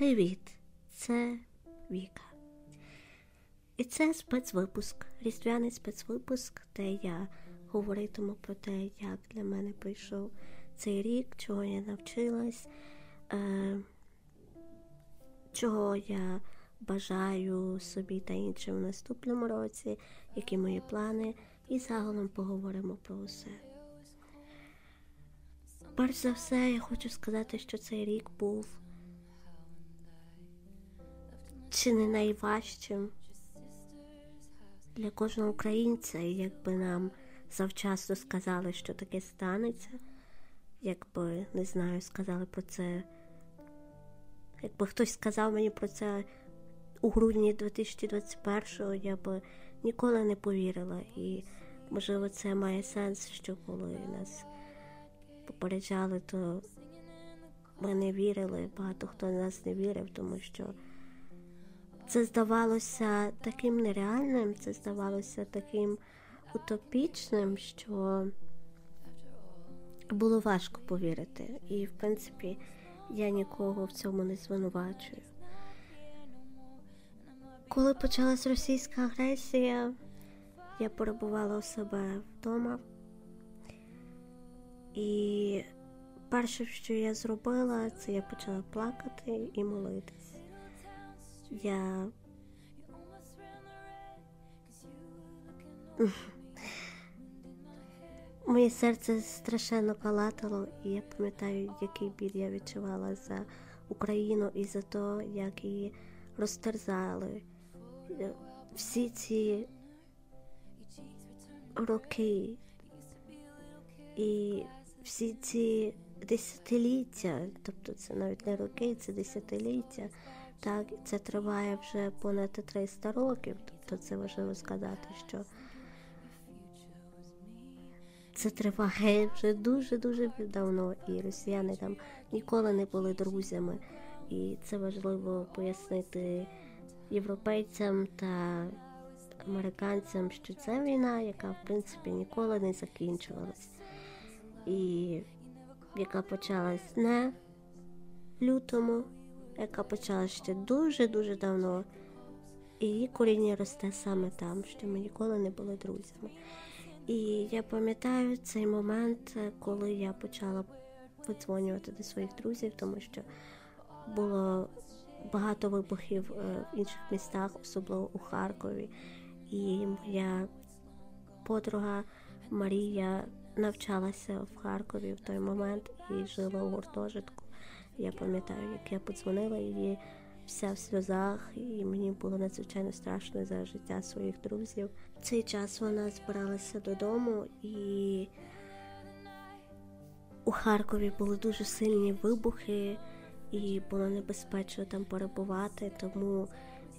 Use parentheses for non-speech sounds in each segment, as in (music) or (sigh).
Привіт, це Віка. І це спецвипуск, різдвяний спецвипуск, де я говоритиму про те, як для мене пройшов цей рік, чого я навчилась, е, чого я бажаю собі та іншим в наступному році, які мої плани, і загалом поговоримо про усе. Перш за все, я хочу сказати, що цей рік був чи не найважчим для кожного українця, і якби нам завчасно сказали, що таке станеться, якби не знаю, сказали про це. Якби хтось сказав мені про це у грудні 2021-го, я би ніколи не повірила. І, можливо, це має сенс, що коли нас попереджали, то ми не вірили, багато хто в нас не вірив, тому що це здавалося таким нереальним, це здавалося таким утопічним, що було важко повірити. І, в принципі, я нікого в цьому не звинувачую. Коли почалась російська агресія, я перебувала у себе вдома. І перше, що я зробила, це я почала плакати і молитись. Я Моє серце страшенно калатало, і я пам'ятаю, який біль я відчувала за Україну і за те, як її розтерзали. Всі ці роки і всі ці десятиліття, тобто це навіть не роки, це десятиліття. Так, це триває вже понад 300 років. Тобто це важливо сказати, що це триває вже дуже-дуже давно, і росіяни там ніколи не були друзями. І це важливо пояснити європейцям та американцям, що це війна, яка в принципі ніколи не закінчувалась, і яка почалась не лютому, яка почалась ще дуже-дуже давно. І її коріння росте саме там, що ми ніколи не були друзями. І я пам'ятаю цей момент, коли я почала видзвонювати до своїх друзів, тому що було багато вибухів е, в інших містах, особливо у Харкові. І моя подруга Марія навчалася в Харкові в той момент і жила у гуртожитку. Я пам'ятаю, як я подзвонила її вся в сльозах, і мені було надзвичайно страшно за життя своїх друзів. Цей час вона збиралася додому, і у Харкові були дуже сильні вибухи, і було небезпечно там перебувати, тому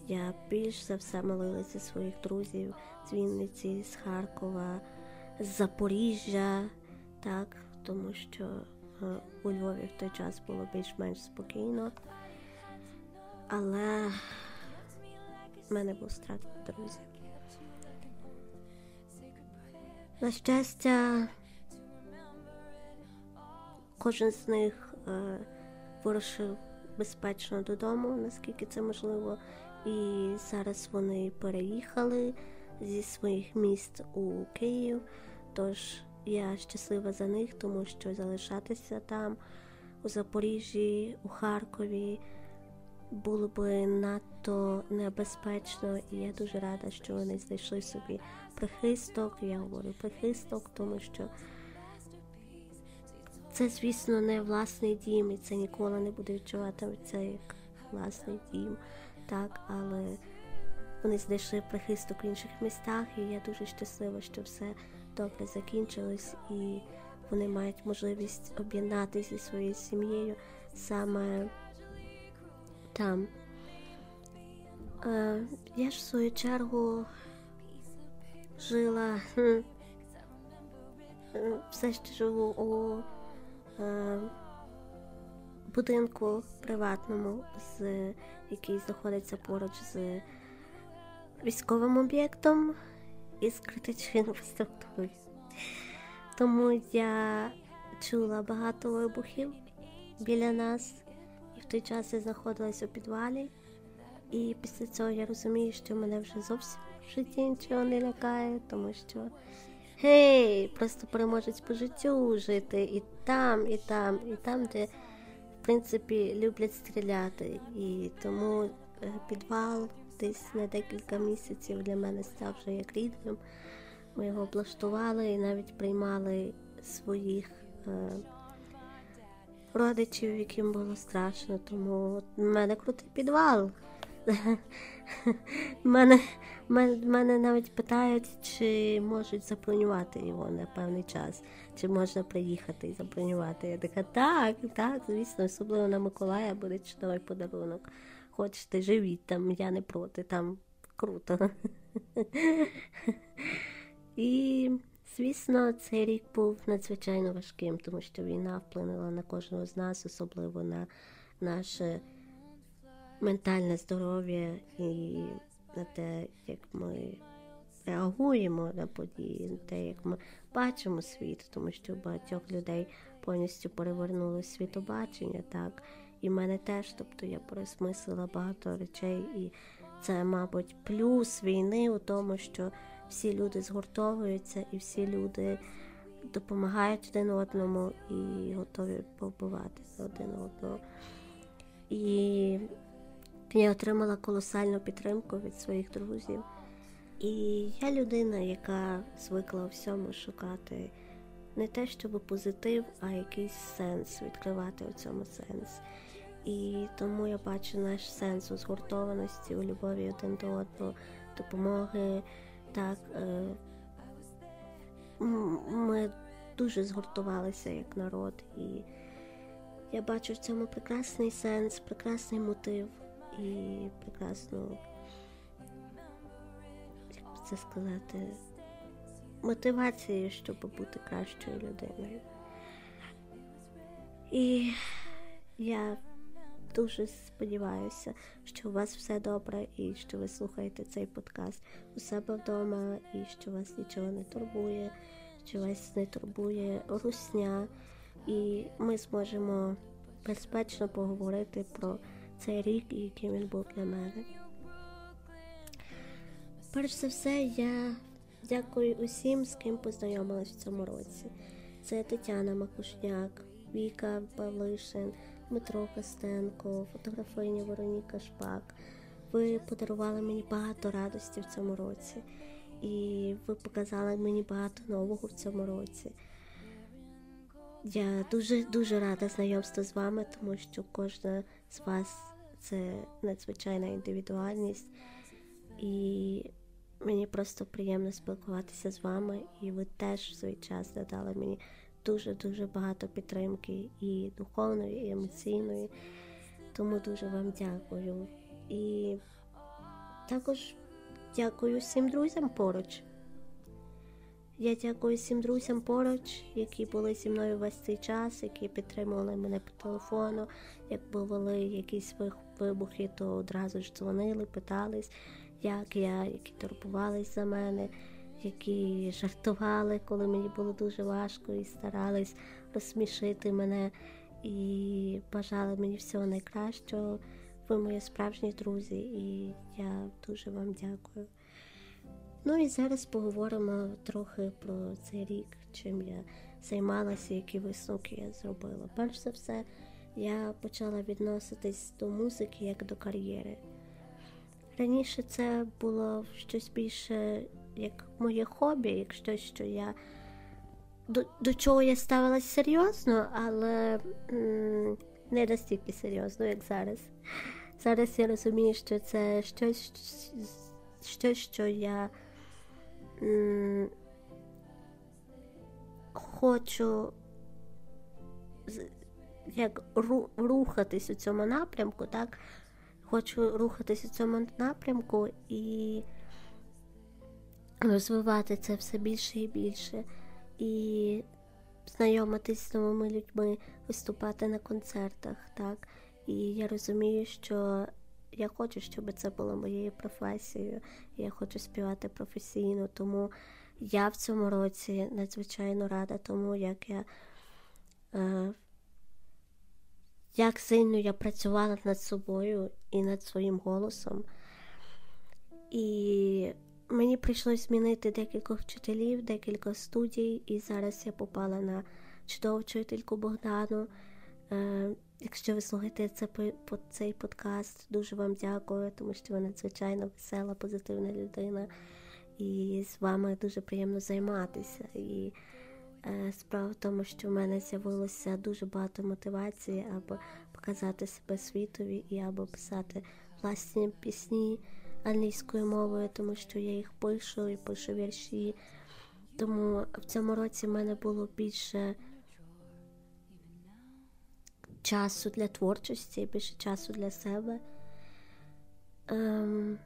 я більш за все молилася своїх друзів з Вінниці, з Харкова, з Запоріжжя, так, тому що у Львові в той час було більш-менш спокійно. Але в мене був страх друзів. На щастя, кожен з них е, вирушив безпечно додому, наскільки це можливо, і зараз вони переїхали зі своїх міст у Київ. Тож я щаслива за них, тому що залишатися там, у Запоріжжі, у Харкові було би надто небезпечно, і я дуже рада, що вони знайшли собі прихисток. Я говорю прихисток, тому що це, звісно, не власний дім, і це ніколи не буде відчуватися як власний дім, так, але вони знайшли прихисток в інших містах, і я дуже щаслива, що все добре закінчилось, і вони мають можливість об'єднатися зі своєю сім'єю саме там. Е, я ж в свою чергу жила все ще живу у е, будинку приватному, з, який знаходиться поруч з військовим об'єктом і з критичною інфраструктурою. Тому я чула багато вибухів біля нас, і в той час я знаходилась у підвалі. І після цього я розумію, що мене вже зовсім в житті нічого не лякає, тому що гей, просто переможець по життю жити і там, і там, і там, де в принципі люблять стріляти. І тому е, підвал десь на декілька місяців для мене став вже як рідним. Ми його облаштували і навіть приймали своїх е, родичів, яким було страшно. Тому в мене крутий підвал. (laughs) Мене, мене, навіть питають, чи можуть забронювати його на певний час, чи можна приїхати і забронювати. Я така, так, так, звісно, особливо на Миколая буде чудовий подарунок. Хочете, живіть там, я не проти, там круто. І, звісно, цей рік був надзвичайно важким, тому що війна вплинула на кожного з нас, особливо на наше ментальне здоров'я і на те, як ми реагуємо на події, на те, як ми бачимо світ, тому що у багатьох людей повністю перевернуло світобачення, так. І мене теж, тобто я пересмислила багато речей, і це, мабуть, плюс війни у тому, що всі люди згуртовуються і всі люди допомагають один одному і готові побувати один одного. І я отримала колосальну підтримку від своїх друзів. І я людина, яка звикла у всьому шукати не те, щоб позитив, а якийсь сенс, відкривати у цьому сенс. І тому я бачу наш сенс у згуртованості, у любові один до одного, допомоги. Так, е, ми дуже згуртувалися як народ, і я бачу в цьому прекрасний сенс, прекрасний мотив і прекрасну, як би це сказати, мотивацію, щоб бути кращою людиною. І я дуже сподіваюся, що у вас все добре і що ви слухаєте цей подкаст у себе вдома, і що вас нічого не турбує, що вас не турбує русня, і ми зможемо безпечно поговорити про цей рік і яким він був для мене. Перш за все, я дякую усім, з ким познайомилась в цьому році. Це Тетяна Макушняк, Віка Павлишин, Дмитро Костенко, фотографиня Вероніка Шпак. Ви подарували мені багато радості в цьому році, і ви показали мені багато нового в цьому році. Я дуже дуже рада знайомству з вами, тому що кожна з вас це надзвичайна індивідуальність, і мені просто приємно спілкуватися з вами, і ви теж в свій час надали мені дуже-дуже багато підтримки і духовної, і емоційної. Тому дуже вам дякую. І також дякую всім друзям поруч. Я дякую всім друзям поруч, які були зі мною весь цей час, які підтримували мене по телефону. Як були якісь вибухи, то одразу ж дзвонили, питались, як я, які турбувались за мене, які жартували, коли мені було дуже важко, і старались розсмішити мене і бажали мені всього найкращого. Ви мої справжні друзі, і я дуже вам дякую. Ну і зараз поговоримо трохи про цей рік, чим я займалася, які висновки я зробила. Перш за все, я почала відноситись до музики як до кар'єри. Раніше це було щось більше як моє хобі, як щось, що я до, до чого я ставилась серйозно, але не настільки серйозно, як зараз. Зараз я розумію, що це щось, щось що я м, хочу як рухатись у цьому напрямку, так? Хочу рухатись у цьому напрямку і розвивати це все більше і більше. І знайомитись з новими людьми, виступати на концертах, так. І я розумію, що я хочу, щоб це було моєю професією. Я хочу співати професійно, тому я в цьому році надзвичайно рада тому, як я е, як сильно я працювала над собою і над своїм голосом. І мені прийшлось змінити декілька вчителів, декілька студій, і зараз я попала на чудову вчительку Богдану. Е, Якщо ви слухаєте це по цей подкаст, дуже вам дякую, тому що ви надзвичайно весела, позитивна людина, і з вами дуже приємно займатися. І е, справа в тому, що в мене з'явилося дуже багато мотивації, аби показати себе світові і або писати власні пісні англійською мовою, тому що я їх пишу і пишу вірші. Тому в цьому році в мене було більше часу для творчості, більше часу для себе. Ем,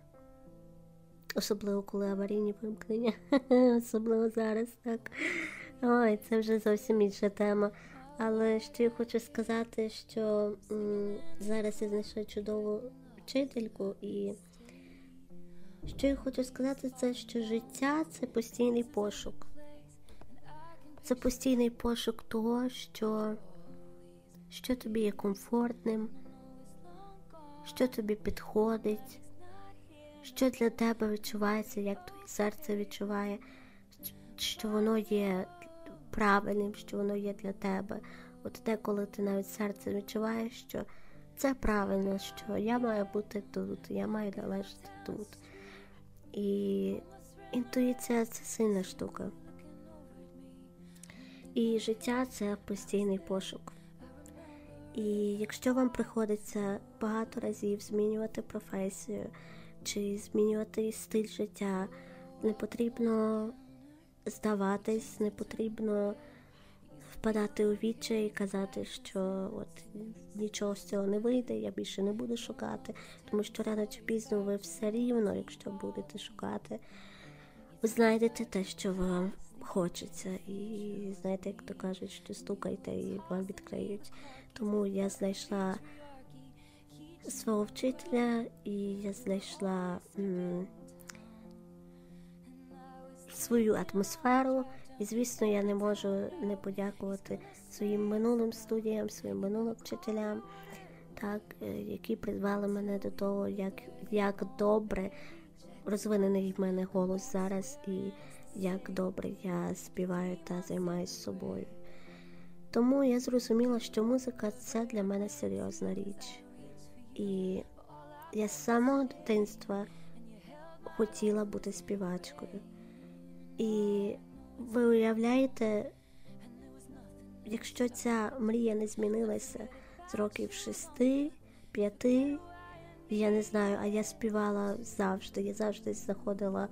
Особливо, коли аварійні вимкнення. (laughs) Особливо зараз, так. Ой, це вже зовсім інша тема. Але що я хочу сказати, що м, зараз я знайшла чудову вчительку, і що я хочу сказати, це що життя це постійний пошук. Це постійний пошук того, що що тобі є комфортним, що тобі підходить, що для тебе відчувається, як твоє серце відчуває, що воно є правильним, що воно є для тебе. От те, коли ти навіть серце відчуваєш, що це правильно, що я маю бути тут, я маю належати тут. І інтуїція це сильна штука. І життя це постійний пошук. І якщо вам приходиться багато разів змінювати професію чи змінювати стиль життя, не потрібно здаватись, не потрібно впадати у відчай і казати, що от нічого з цього не вийде, я більше не буду шукати, тому що рано чи пізно ви все рівно, якщо будете шукати, ви знайдете те, що вам хочеться. І знаєте, як то кажуть, що стукайте і вам відкриють. Тому я знайшла свого вчителя і я знайшла м, свою атмосферу. І, звісно, я не можу не подякувати своїм минулим студіям, своїм минулим вчителям, так, які призвали мене до того, як як добре розвинений в мене голос зараз, і як добре я співаю та займаюся собою. Тому я зрозуміла, що музика це для мене серйозна річ. І я з самого дитинства хотіла бути співачкою. І ви уявляєте, якщо ця мрія не змінилася з років шести, п'яти, я не знаю, а я співала завжди. Я завжди знаходила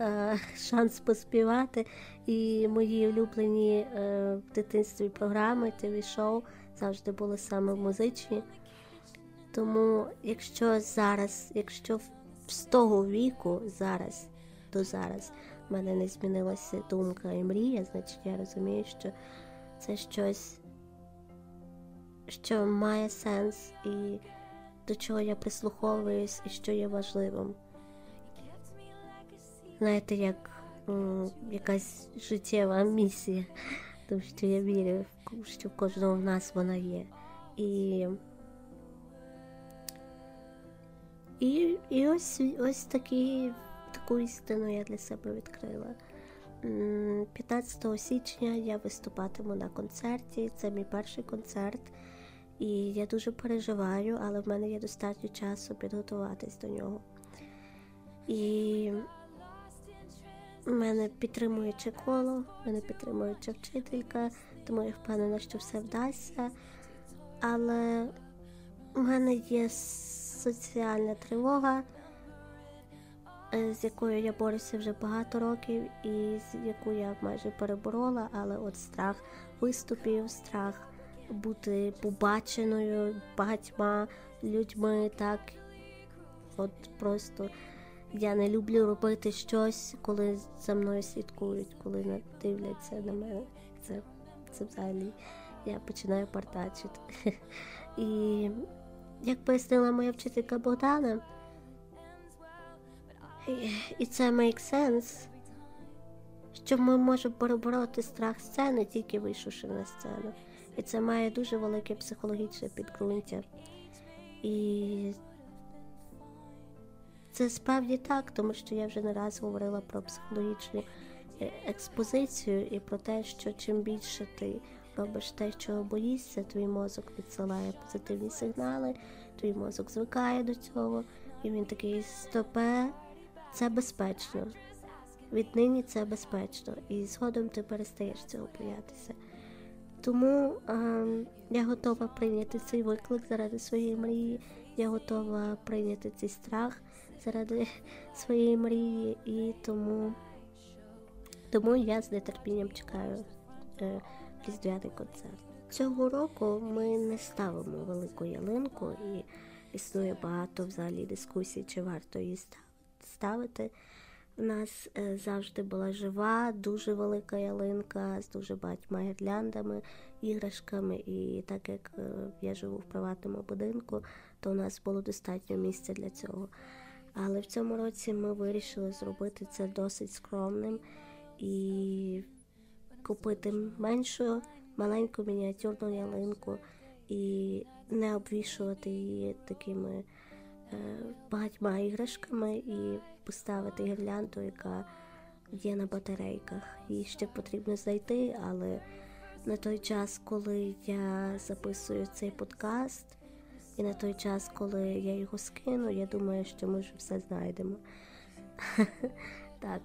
е, шанс поспівати. І мої улюблені е, в дитинстві програми, тв-шоу завжди були саме музичні. Тому, якщо зараз, якщо з того віку зараз до зараз в мене не змінилася думка і мрія, значить я розумію, що це щось, що має сенс і до чого я прислуховуюсь і що є важливим. Знаєте, як м, якась життєва місія, тому що я вірю, що в кожного в нас вона є. І і, і ось ось такі, таку істину я для себе відкрила. 15 січня я виступатиму на концерті. Це мій перший концерт. І я дуже переживаю, але в мене є достатньо часу підготуватись до нього. І мене підтримуюче коло, мене підтримуюча вчителька, тому я впевнена, що все вдасться. Але в мене є соціальна тривога, з якою я борюся вже багато років, і з яку я майже переборола, але от страх виступів, страх бути побаченою багатьма людьми, так от просто я не люблю робити щось, коли за мною слідкують, коли дивляться на мене. Це, це взагалі я починаю партачити. (laughs) І як пояснила моя вчителька Богдана, і це make sense, що ми можемо перебороти страх сцени, тільки вийшовши на сцену. І це має дуже велике психологічне підґрунтя. І це справді так, тому що я вже не раз говорила про психологічну е, експозицію і про те, що чим більше ти робиш те, чого боїшся, твій мозок відсилає позитивні сигнали, твій мозок звикає до цього, і він такий стопе, це безпечно. Віднині це безпечно, і згодом ти перестаєш цього боятися. Тому ем, я готова прийняти цей виклик заради своєї мрії. Я готова прийняти цей страх заради (laughs) своєї мрії, і тому, тому я з нетерпінням чекаю е, різдвяний концерт. Цього року ми не ставимо велику ялинку, і існує багато взагалі дискусій, чи варто її став- ставити. У нас е, завжди була жива, дуже велика ялинка з дуже багатьма гірляндами, іграшками. І так як е, я живу в приватному будинку, то у нас було достатньо місця для цього. Але в цьому році ми вирішили зробити це досить скромним і купити меншу, маленьку мініатюрну ялинку і не обвішувати її такими багатьма іграшками і поставити гірлянду, яка є на батарейках. Її ще потрібно знайти, але на той час, коли я записую цей подкаст, і на той час, коли я його скину, я думаю, що ми вже все знайдемо. (laughs) Так.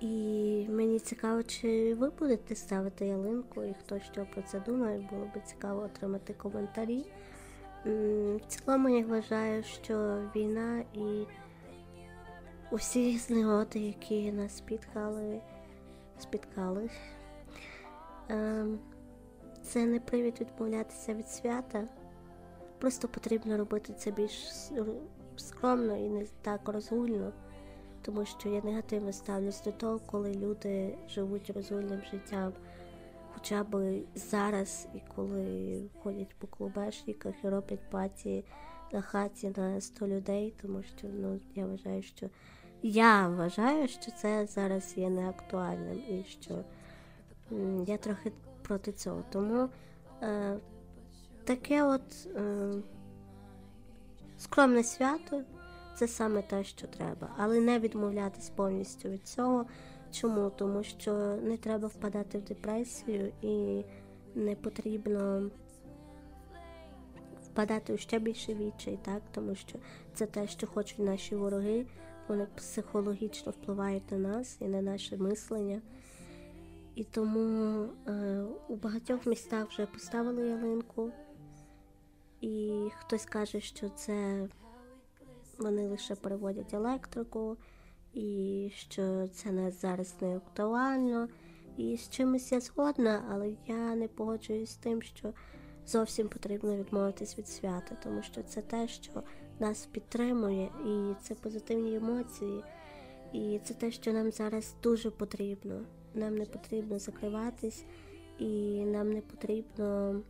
І мені цікаво, чи ви будете ставити ялинку, і хто що про це думає, було б цікаво отримати коментарі. В цілому я вважаю, що війна і усі злиготи, які нас спіткали, спіткали, ем, це не привід відмовлятися від свята. Просто потрібно робити це більш скромно і не так розгульно, тому що я негативно ставлюсь до того, коли люди живуть розгульним життям. Хоча б зараз, і коли ходять по клубешниках і роблять паті на хаті на 100 людей, тому що ну, я вважаю, що я вважаю, що це зараз є неактуальним і що я трохи проти цього. Тому е, таке от е, скромне свято це саме те, що треба, але не відмовлятись повністю від цього. Чому? Тому що не треба впадати в депресію і не потрібно впадати у ще більше відчай, так? тому що це те, що хочуть наші вороги, вони психологічно впливають на нас і на наше мислення. І тому е, у багатьох містах вже поставили ялинку, і хтось каже, що це вони лише переводять електрику, і що це не зараз не актуально. І з чимось я згодна, але я не погоджуюсь з тим, що зовсім потрібно відмовитись від свята, тому що це те, що нас підтримує, і це позитивні емоції, і це те, що нам зараз дуже потрібно. Нам не потрібно закриватись, і нам не потрібно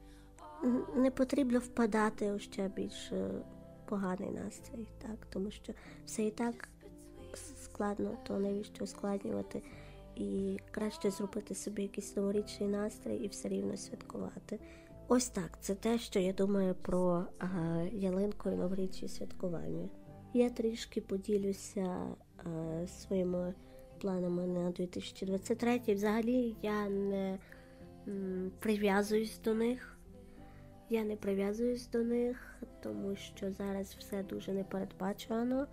не потрібно впадати у ще більш поганий настрій, так, тому що все і так складно, то навіщо ускладнювати. І краще зробити собі якийсь новорічний настрій і все рівно святкувати. Ось так, це те, що я думаю про ага, ялинку і новорічні святкування. Я трішки поділюся а, своїми планами на 2023. Взагалі я не м, прив'язуюсь до них. Я не прив'язуюсь до них, тому що зараз все дуже непередбачувано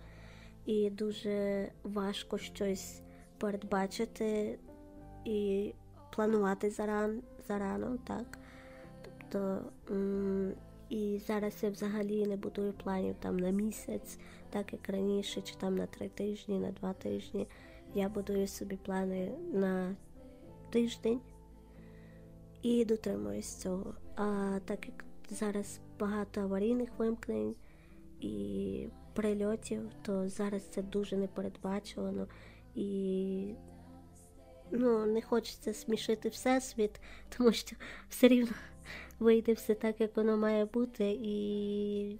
і дуже важко щось передбачити і планувати заран, зарано, так. Тобто, і зараз я взагалі не будую планів там на місяць, так як раніше, чи там на три тижні, на два тижні. Я будую собі плани на тиждень і дотримуюсь цього. А так як зараз багато аварійних вимкнень і прильотів, то зараз це дуже непередбачувано і ну, не хочеться смішити всесвіт, (laughs) тому що все рівно вийде все так, як воно має бути, і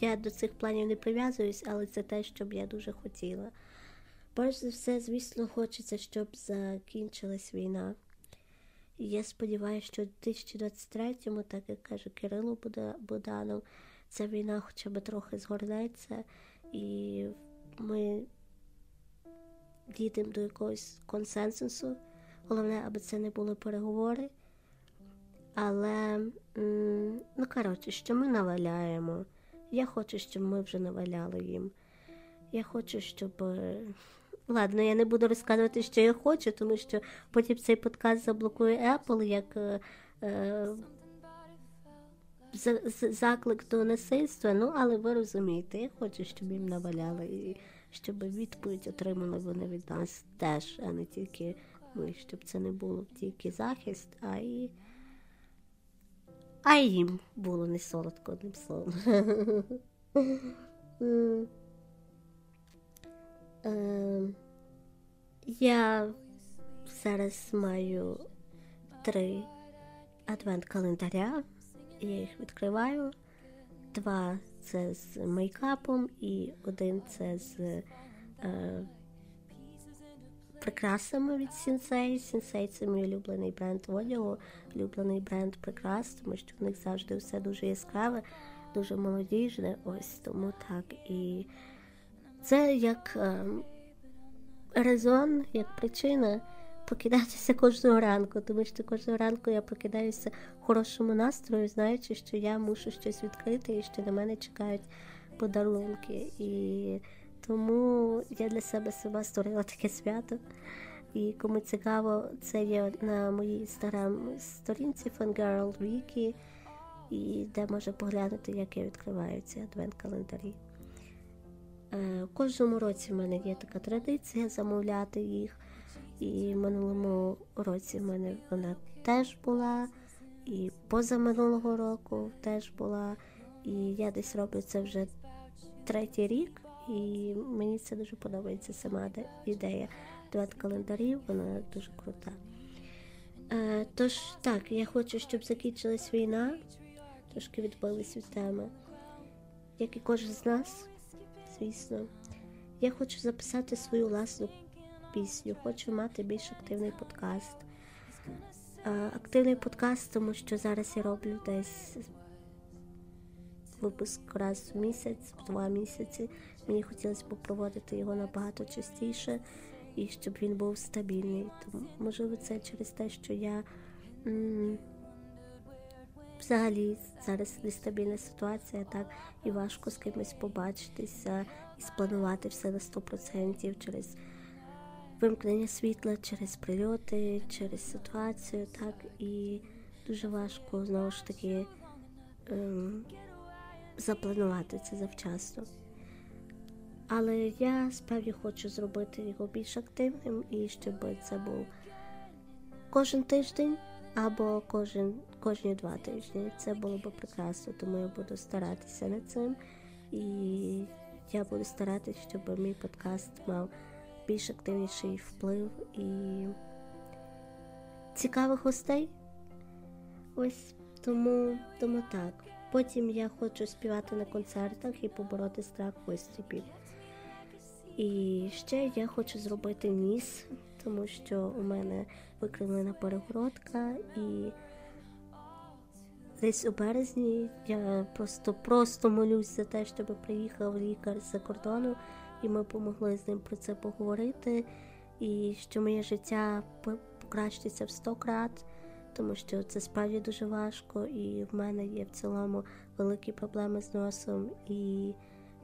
я до цих планів не прив'язуюсь, але це те, що б я дуже хотіла. Перш за все, звісно, хочеться, щоб закінчилась війна. Я сподіваюся, що у 2023-му, так як каже Кирило Буда- Буданов, ця війна хоча б трохи згорнеться, і ми дійдемо до якогось консенсусу. Головне, аби це не були переговори. Але, ну коротше, що ми наваляємо. Я хочу, щоб ми вже наваляли їм. Я хочу, щоб. е, Ладно, я не буду розказувати, що я хочу, тому що потім цей подкаст заблокує Apple як е, е, заклик до насильства. Ну, але ви розумієте, я хочу, щоб їм наваляли, і щоб відповідь отримали вони від нас теж, а не тільки ми, щоб це не було тільки захист, а і. А їм було не солодко, одним словом. (laughs) Ем, Я зараз маю три адвент-календаря. Я їх відкриваю. Два це з мейкапом, і один це з е, прикрасами від Sinsay. Sinsay це мій улюблений бренд одягу, улюблений бренд прикрас, тому що в них завжди все дуже яскраве, дуже молодіжне. Ось тому так. І це як е, резон, як причина прокидатися кожного ранку, тому що кожного ранку я прокидаюся хорошому настрою, знаючи, що я мушу щось відкрити і що на мене чекають подарунки. І тому я для себе сама створила таке свято. І кому цікаво, це є на моїй інстаграм сторінці Fangirl Wiki, і де може поглянути, як я відкриваю ці адвент-календарі. Е, Кожному році в мене є така традиція замовляти їх. І в минулому році в мене вона теж була, і позаминулого року теж була. І я десь роблю це вже третій рік, і мені це дуже подобається сама ідея дует календарів, вона дуже крута. Е, тож так, я хочу, щоб закінчилась війна, трошки відбились від теми, як і кожен з нас, звісно. Я хочу записати свою власну пісню, хочу мати більш активний подкаст. Активний подкаст, тому що зараз я роблю десь випуск раз в місяць, в два місяці. Мені хотілося б проводити його набагато частіше і щоб він був стабільний. Тому, можливо, це через те, що я м, взагалі зараз нестабільна ситуація, так і важко з кимось побачитися і спланувати все на 100% через вимкнення світла, через прильоти, через ситуацію, так і дуже важко знову ж таки ем, запланувати це завчасно. Але я справді хочу зробити його більш активним і щоб це був кожен тиждень або кожен, кожні два тижні. Це було б прекрасно, тому я буду старатися над цим. І я буду старатися, щоб мій подкаст мав більш активніший вплив і цікавих гостей. Ось тому, тому так. Потім я хочу співати на концертах і побороти страх виступів. І ще я хочу зробити ніс, тому що у мене викривлена перегородка, і десь у березні я просто просто молюсь за те, щоб приїхав лікар з-за кордону, і ми помогли з ним про це поговорити. І що моє життя покращиться в 100 крат, тому що це справді дуже важко, і в мене є в цілому великі проблеми з носом, і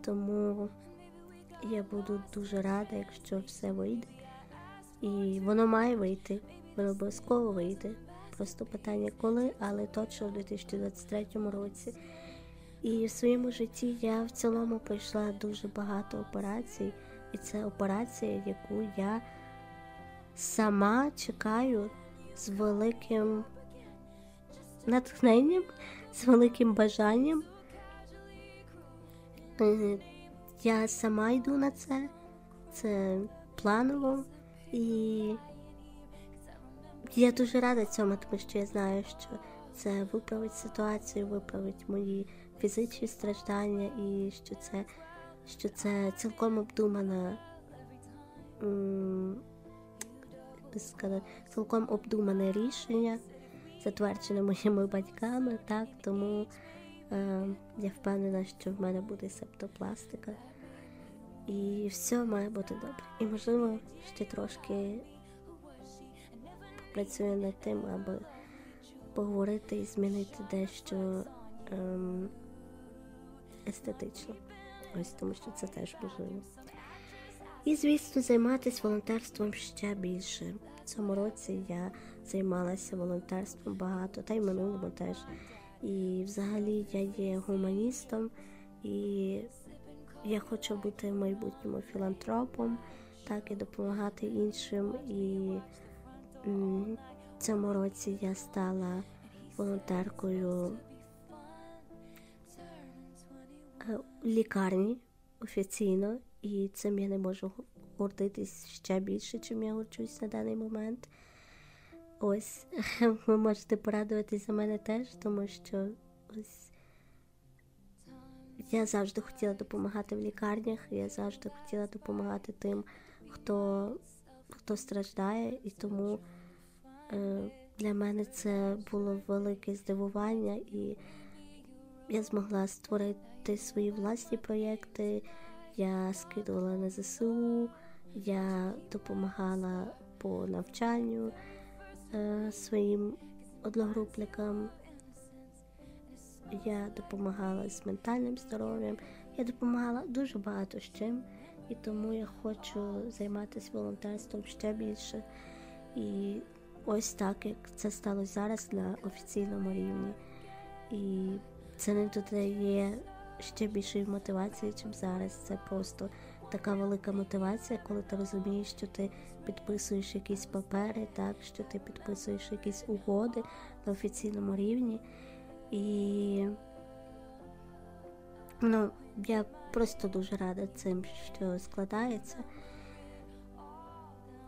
тому я буду дуже рада, якщо все вийде. І воно має вийти, воно обов'язково вийде. Просто питання коли, але точно в 2023 році. І в своєму житті я в цілому пройшла дуже багато операцій, і це операція, яку я сама чекаю з великим натхненням, з великим бажанням. Е, Я сама йду на це, це планово, і я дуже рада цьому, тому що я знаю, що це виправить ситуацію, виправить мої фізичні страждання, і що це, що це цілком обдумана сказати, цілком обдумане рішення, затверджене моїми батьками, так, тому е, я впевнена, що в мене буде септопластика. І все має бути добре. І можливо ще трошки попрацюю над тим, аби поговорити і змінити дещо ем, естетично. Ось тому що це теж можливо. І, звісно, займатися волонтерством ще більше. В цьому році я займалася волонтерством багато, та й в минулому теж. І взагалі я є гуманістом, і я хочу бути в майбутньому філантропом, так і допомагати іншим. І в цьому році я стала волонтеркою лікарні офіційно, і цим я не можу гордитись ще більше, чим я горчусь на даний момент. Ось (laughs) ви можете порадуватись за мене теж, тому що ось я завжди хотіла допомагати в лікарнях, я завжди хотіла допомагати тим, хто, хто страждає, і тому е, для мене це було велике здивування, і я змогла створити свої власні проєкти. Я скидувала на ЗСУ, я допомагала по навчанню е, своїм одногрупникам. Я допомагала з ментальним здоров'ям, я допомагала дуже багато з чим, і тому я хочу займатися волонтерством ще більше. І ось так, як це сталося зараз на офіційному рівні. І це не додає ще більшої мотивації, чим зараз. Це просто така велика мотивація, коли ти розумієш, що ти підписуєш якісь папери, так, що ти підписуєш якісь угоди на офіційному рівні. І ну, я просто дуже рада цим, що складається.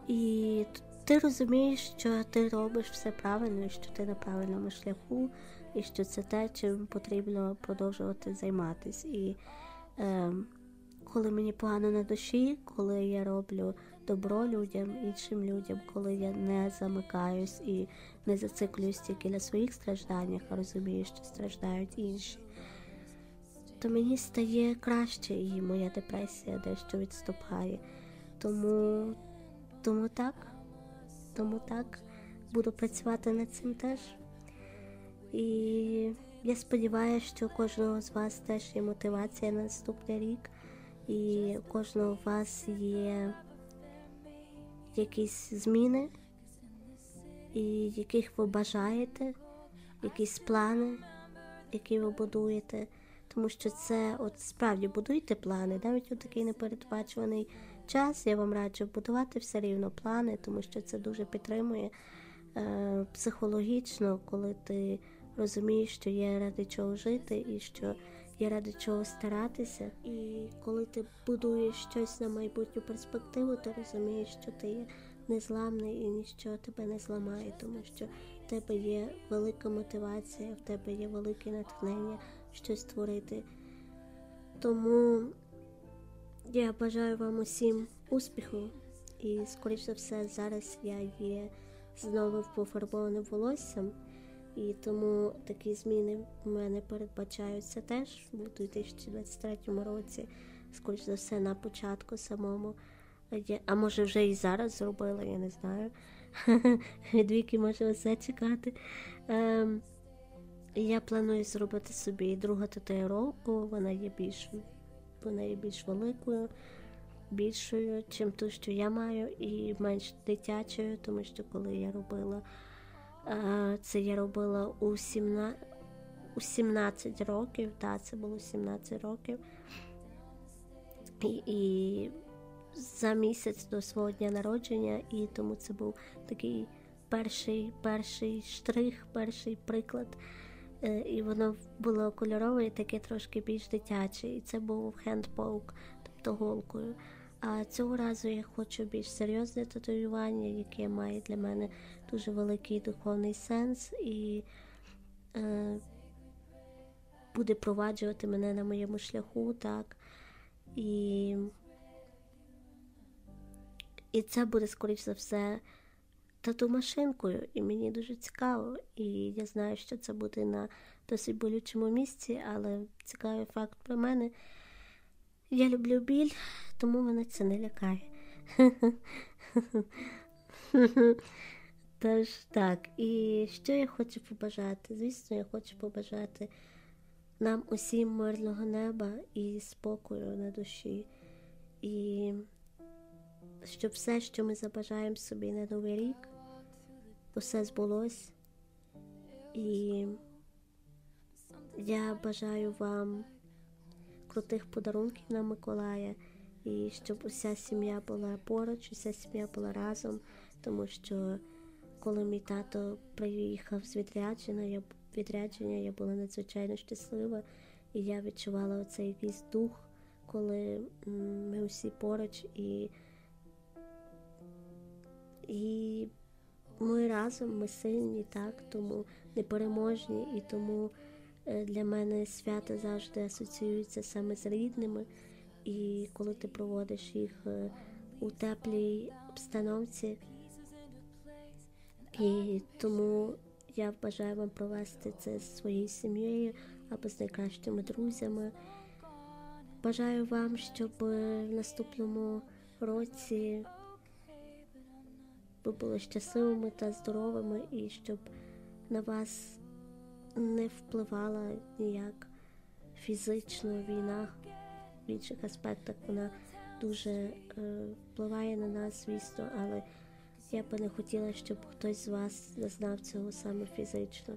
І ти розумієш, що ти робиш все правильно, що ти на правильному шляху, і що це те, чим потрібно продовжувати займатися. І е, коли мені погано на душі, коли я роблю добро людям, іншим людям, коли я не замикаюсь і не зациклююсь тільки на своїх стражданнях, а розумію, що страждають інші, то мені стає краще, і моя депресія дещо відступає. Тому, тому так, тому так, буду працювати над цим теж. І я сподіваюся, що кожного з вас теж є мотивація на наступний рік, і у кожного з вас є якісь зміни, і яких ви бажаєте, якісь плани, які ви будуєте. Тому що це от справді будуйте плани, навіть у такий непередбачуваний час. Я вам раджу будувати все рівно плани, тому що це дуже підтримує е, психологічно, коли ти розумієш, що є ради чого жити і що є ради чого старатися. І коли ти будуєш щось на майбутню перспективу, ти розумієш, що ти є незламний і ніщо тебе не зламає, тому що в тебе є велика мотивація, в тебе є велике натхнення щось створити. Тому я бажаю вам усім успіху, і, скоріш за все, зараз я є знову пофарбованим волоссям. І тому такі зміни в мене передбачаються теж у 2023 році, скоріш за все, на початку самому. А може вже і зараз зробила, я не знаю. (laughs) Від віки може все чекати. Ем, я планую зробити собі другу татуїровку, вона є більш, вона є більш великою, більшою, чим ту, що я маю, і менш дитячою, тому що коли я робила це я робила у 17, у 17 років, так, це було 17 років. І, і за місяць до свого дня народження, і тому це був такий перший, перший штрих, перший приклад. Е, І воно було кольорове і таке трошки більш дитяче. І це був хендпоук, тобто голкою. А цього разу я хочу більш серйозне татуювання, яке має для мене дуже великий духовний сенс і е, буде проваджувати мене на моєму шляху, так. І І це буде, скоріш за все, тату машинкою. І мені дуже цікаво. І я знаю, що це буде на досить болючому місці, але цікавий факт про мене. Я люблю біль, тому мене це не лякає. Тож так, і що я хочу побажати? Звісно, я хочу побажати нам усім мирного неба і спокою на душі. І щоб все, що ми забажаємо собі на Новий рік, усе збулось. І я бажаю вам крутих подарунків на Миколая, і щоб уся сім'я була поруч, уся сім'я була разом, тому що коли мій тато приїхав з відрядження, я відрядження, я була надзвичайно щаслива, і я відчувала оцей якийсь дух, коли ми усі поруч. І, і ми разом, ми сильні, так, тому непереможні, і тому для мене свята завжди асоціюються саме з рідними. І коли ти проводиш їх е, у теплій обстановці, і тому я бажаю вам провести це з своєю сім'єю або з найкращими друзями. Бажаю вам, щоб е, в наступному році ви були щасливими та здоровими, і щоб на вас не впливала ніяк фізично війна в інших аспектах. Вона дуже е, впливає на нас, звісно, але я би не хотіла, щоб хтось з вас зазнав цього саме фізично.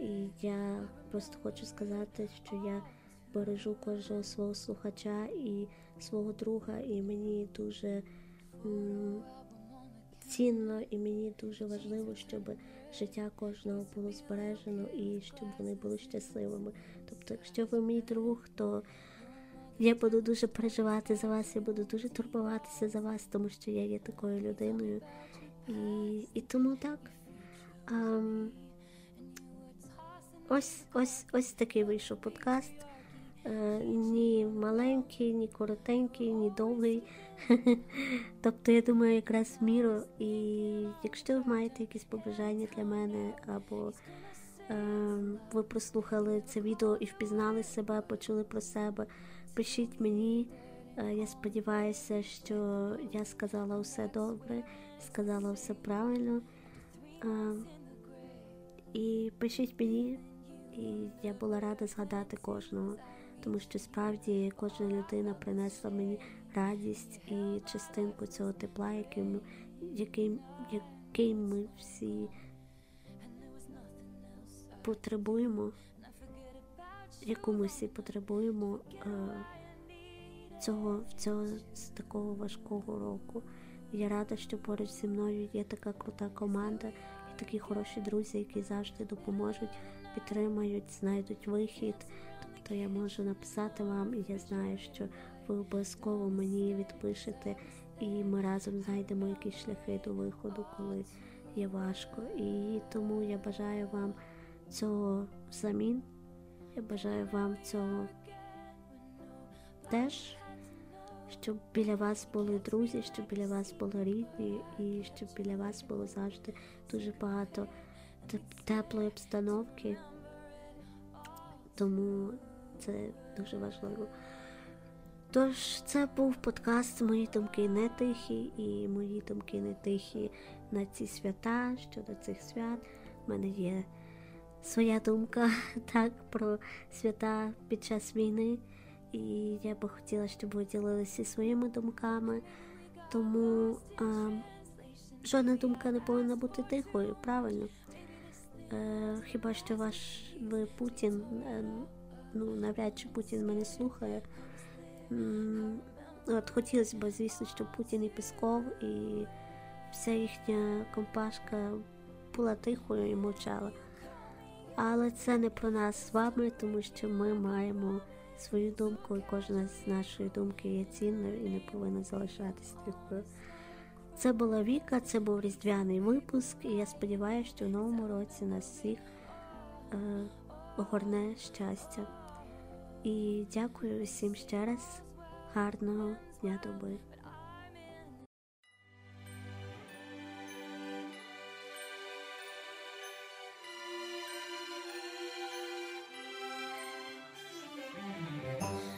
І я просто хочу сказати, що я бережу кожного свого слухача і свого друга, і мені дуже м, цінно, і мені дуже важливо, щоб життя кожного було збережено і щоб вони були щасливими. Тобто, якщо ви мій друг, то я буду дуже переживати за вас, я буду дуже турбуватися за вас, тому що я є такою людиною. І, і тому так. Ам, ось, ось, ось такий вийшов подкаст. Е, ні маленький, ні коротенький, ні довгий. (laughs) тобто, я думаю, якраз міру. І якщо ви маєте якісь побажання для мене, або е, ви прослухали це відео і впізнали себе, почули про себе, пишіть мені. Е, Я сподіваюся, що я сказала все добре, сказала все правильно. Е, І пишіть мені, і я була рада згадати кожного, тому що справді кожна людина принесла мені радість і частинку цього тепла, яким, яким, яким ми всі потребуємо, яку ми всі потребуємо е, цього, цього з такого важкого року. Я рада, що поруч зі мною є така крута команда і такі хороші друзі, які завжди допоможуть, підтримають, знайдуть вихід. Тобто я можу написати вам, і я знаю, що ви обов'язково мені відпишете, і ми разом знайдемо якісь шляхи до виходу, коли є важко. І тому я бажаю вам цього взамін. Я бажаю вам цього теж, щоб біля вас були друзі, щоб біля вас були рідні, і щоб біля вас було завжди дуже багато теплої обстановки. Тому це дуже важливо. Тож, це був подкаст Мої думки не тихі, і мої думки не тихі на ці свята щодо цих свят. У мене є своя думка (laughs) так про свята під час війни. І я би хотіла, щоб ви ділилися своїми думками. Тому а, жодна думка не повинна бути тихою, правильно? Е, хіба що ваш ви Путін, е, ну навряд чи Путін мене слухає. От хотілося б, звісно, щоб Путін і Песков, і вся їхня компашка була тихою і мовчала. Але це не про нас з вами, тому що ми маємо свою думку, і кожна з нашої думки є цінною і не повинна залишатися тихою. Це була Віка, це був різдвяний випуск, і я сподіваюся, що в новому році нас всіх е, огорне щастя. І дякую всім ще раз. Гарного дня доби.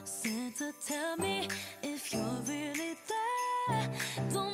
Santa, tell me if you're really there. Don't